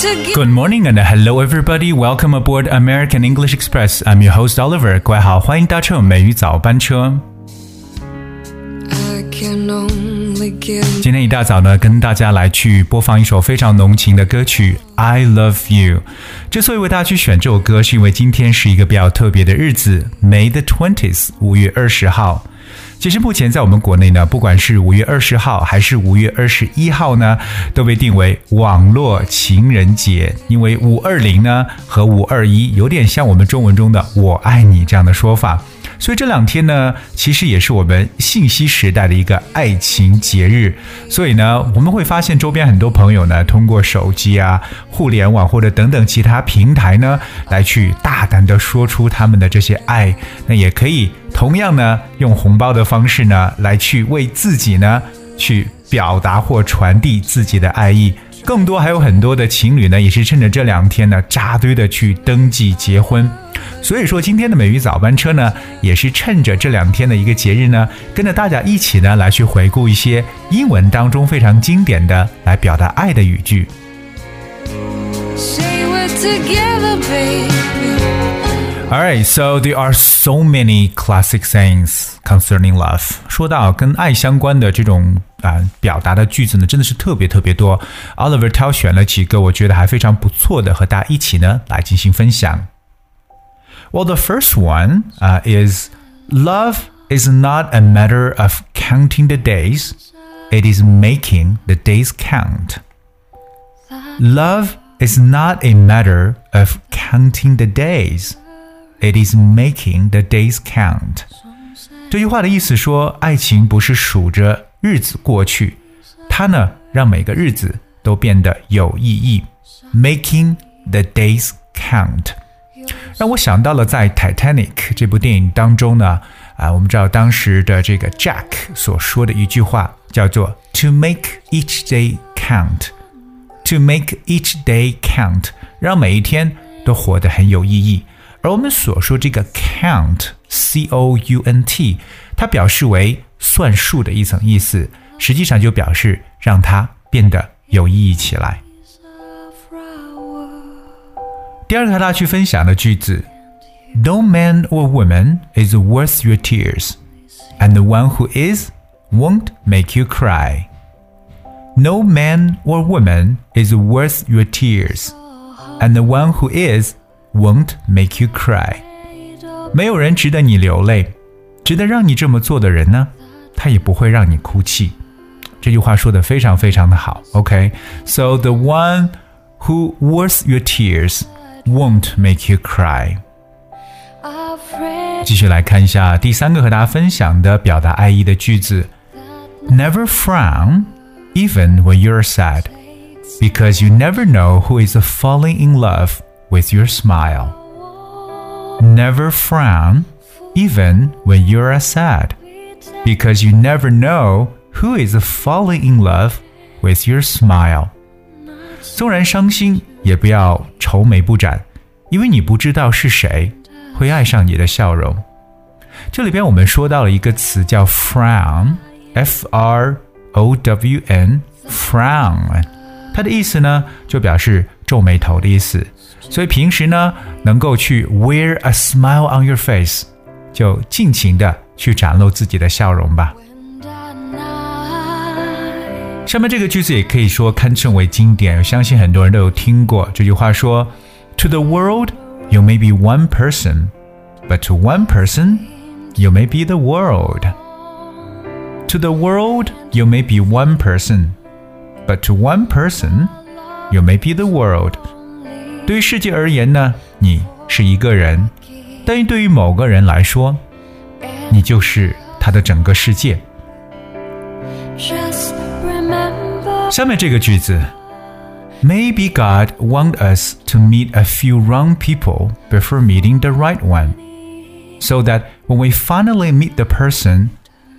together. Good morning and hello everybody. Welcome aboard American English Express. I'm your host Oliver. 各位好，欢迎搭乘美语早班车。 I can only give 今天一大早呢，跟大家来去播放一首非常浓情的歌曲《I Love You》。之所以为大家去选这首歌，是因为今天是一个比较特别的日子，May the twentieth，五月二十号。 其实目前在我们国内呢，不管是五月二十号还是五月二十一号呢，都被定为网络情人节。因为五二零呢和五二一有点像我们中文中的“我爱你”这样的说法。所以这两天呢，其实也是我们信息时代的一个爱情节日。所以呢，我们会发现周边很多朋友呢，通过手机啊、互联网或者等等其他平台呢，来去大胆的说出他们的这些爱。那也可以同样呢，用红包的方式呢，来去为自己呢去表达或传递自己的爱意。更多还有很多的情侣呢，也是趁着这两天呢，扎堆的去登记结婚。所以说，今天的美语早班车呢，也是趁着这两天的一个节日呢，跟着大家一起呢，来去回顾一些英文当中非常经典的来表达爱的语句。say we're together, baby. Alright, so there are so many classic sayings concerning love. 说到跟爱相关的这种啊、表达的句子呢，真的是特别特别多。Oliver 挑选了几个我觉得还非常不错的，和大家一起呢来进行分享。Well, the first one uh, is love is not a matter of counting the days, it is making the days count. Love is not a matter of counting the days, it is making the days count. 这句话的意思说，爱情不是数着日子过去，它呢让每个日子都变得有意义，making the days count。 让我想到了在《Titanic》这部电影当中呢，啊，我们知道当时的这个 Jack 所说的一句话叫做 “to make each day count”。To make each day count，让每一天都活得很有意义。而我们所说这个 count，c o u n t，它表示为算数的一层意思，实际上就表示让它变得有意义起来。第二个和大家去分享的句子：No man or woman is worth your tears, and the one who is won't make you cry. No man or woman is worth your tears, and the one who is won't make you cry. 没有人值得你流泪，值得让你这么做的人呢，他也不会让你哭泣。这句话说的非常非常的好。OK，so、the one who worth your tears won't make you cry. I've read 继续来看一下第三个和大家分享的表达爱意的句子：Never frown, even when you're sad, because you never know who is falling in love with your smile. Never frown, even when you're sad, because you never know who is falling in love with your smile. 纵然伤心， 也不要愁眉不展，因为你不知道是谁会爱上你的笑容。这里边我们说到了一个词叫 frown，f r o w n，frown，它的意思呢就表示皱眉头的意思。所以平时呢能够去 wear a smile on your face，就尽情的去展露自己的笑容吧。and I 上面这个句子也可以说堪称为经典，我相信很多人都有听过这句话说：“To the world, you may be one person, but to one person, you may be the world. To the world, you may be one person, but to one person, you may be the world.” 对于世界而言呢，你是一个人，但是对于某个人来说，你就是他的整个世界。 just remember 下面这个句子，Maybe God want us to meet a few wrong people before meeting the right one, so that when we finally meet the person,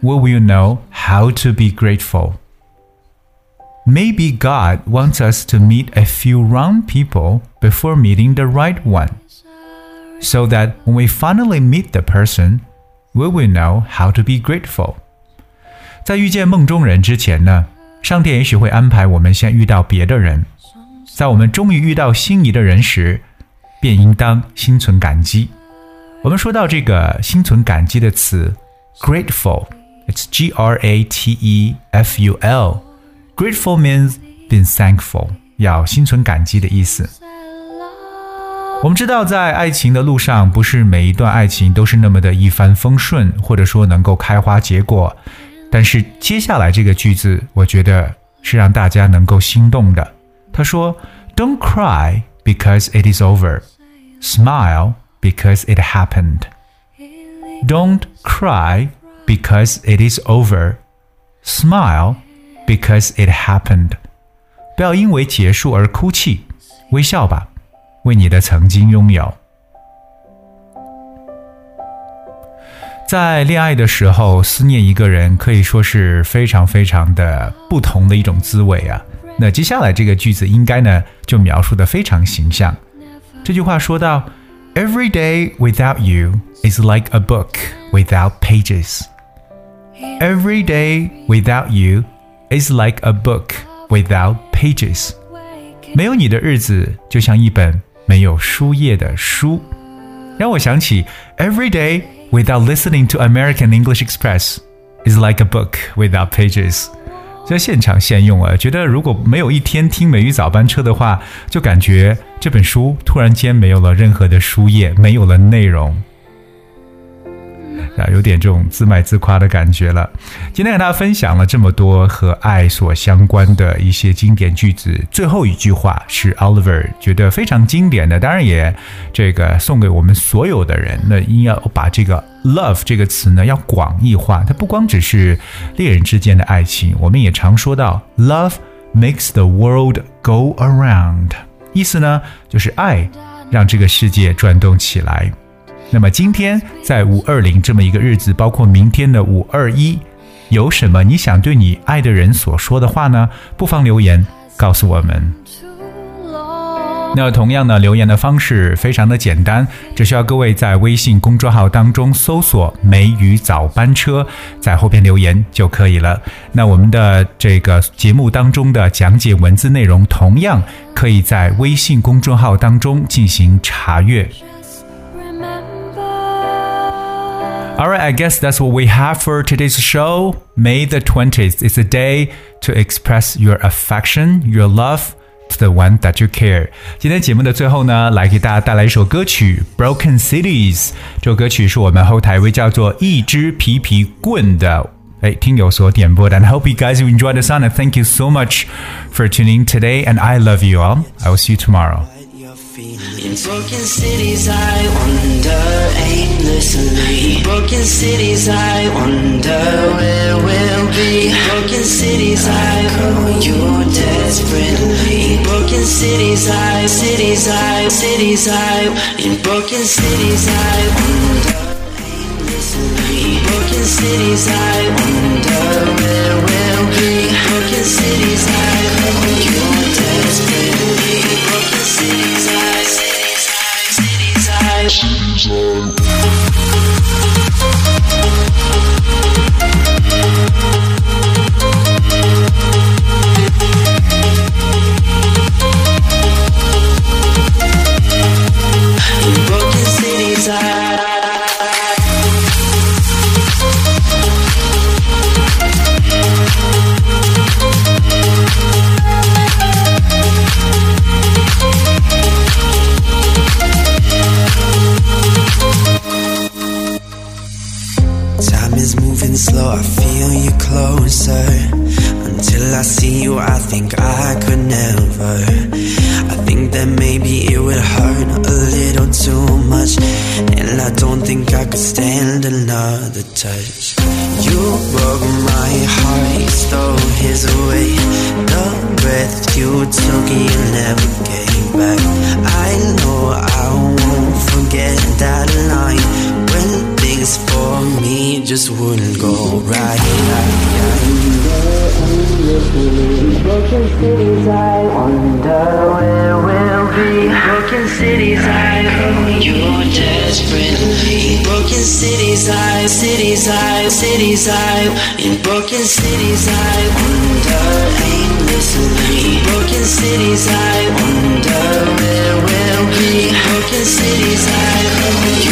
we will know how to be grateful. Maybe God wants us to meet a few wrong people before meeting the right one, so that when we finally meet the person, we will know how to be grateful. 在遇见梦中人之前呢， 上帝也许会安排我们先遇到别的人，在我们终于遇到心仪的人时，便应当心存感激。我们说到这个心存感激的词，grateful，it's G R A T E F U L。Grateful means being thankful，要心存感激的意思。我们知道，在爱情的路上，不是每一段爱情都是那么的一帆风顺，或者说能够开花结果。但是接下来这个句子，我觉得是让大家能够心动的。他说：“Don't cry because it is over, smile because it happened. Don't cry because it is over, smile because it happened.” 不要因为结束而哭泣，微笑吧。为你的曾经拥有， 在恋爱的时候思念一个人，可以说是非常非常的不同的一种滋味啊。那接下来这个句子应该呢就描述的非常形象。这句话说到：“Every day without you is like a book without pages. Every day without you is like a book without pages.” 没有你的日子就像一本。没有书页的书，让我想起 Every day without listening to American English Express is like a book without pages。在现场现用啊，觉得如果没有一天听美语早班车的话，就感觉这本书突然间没有了任何的书页，没有了内容。啊，有点这种自卖自夸的感觉了。今天和大家分享了这么多和爱所相关的一些经典句子，最后一句话是 Oliver 觉得非常经典的，当然也这个送给我们所有的人。那应要把这个 love 这个词呢要广义化，它不光只是恋人之间的爱情，我们也常说到 love makes the world go around，意思呢就是爱让这个世界转动起来。那么今天在五二零这么一个日子，包括明天的五二一，有什么你想对你爱的人所说的话呢？不妨留言告诉我们。那同样呢，留言的方式非常的简单，只需要各位在微信公众号当中搜索“梅雨早班车”，在后边留言就可以了。那我们的这个节目当中的讲解文字内容，同样可以在微信公众号当中进行查阅。Alright, I guess that's what we have for today's show. May the 20th is a day to express your affection, your love to the one that you care. 今天节目的最后呢，来给大家带来一首歌曲《Broken Cities》。这首歌曲是我们后台一位叫做一支皮皮棍的哎听友所点播的。And I hope you guys enjoy the song and thank you so much for tuning today. And I love you all. I will see you tomorrow. In broken cities, I wonder aimlessly. In broken cities, I wonder where we'll be. In broken cities, I call you desperately. In broken cities, I, cities, I, cities, I. In broken cities, I touch. You broke my heart, you stole his away. The breath you took, you never came back. I know I won't forget that line when things for me just wouldn't go right. endlessly. Broken cities, I wonder where we'll be. Broken cities, I call you desperately. In broken cities, I, cities, I, cities, I. In broken cities, I wonder aimlessly. Broken cities, I wonder where we'll be. Broken cities, I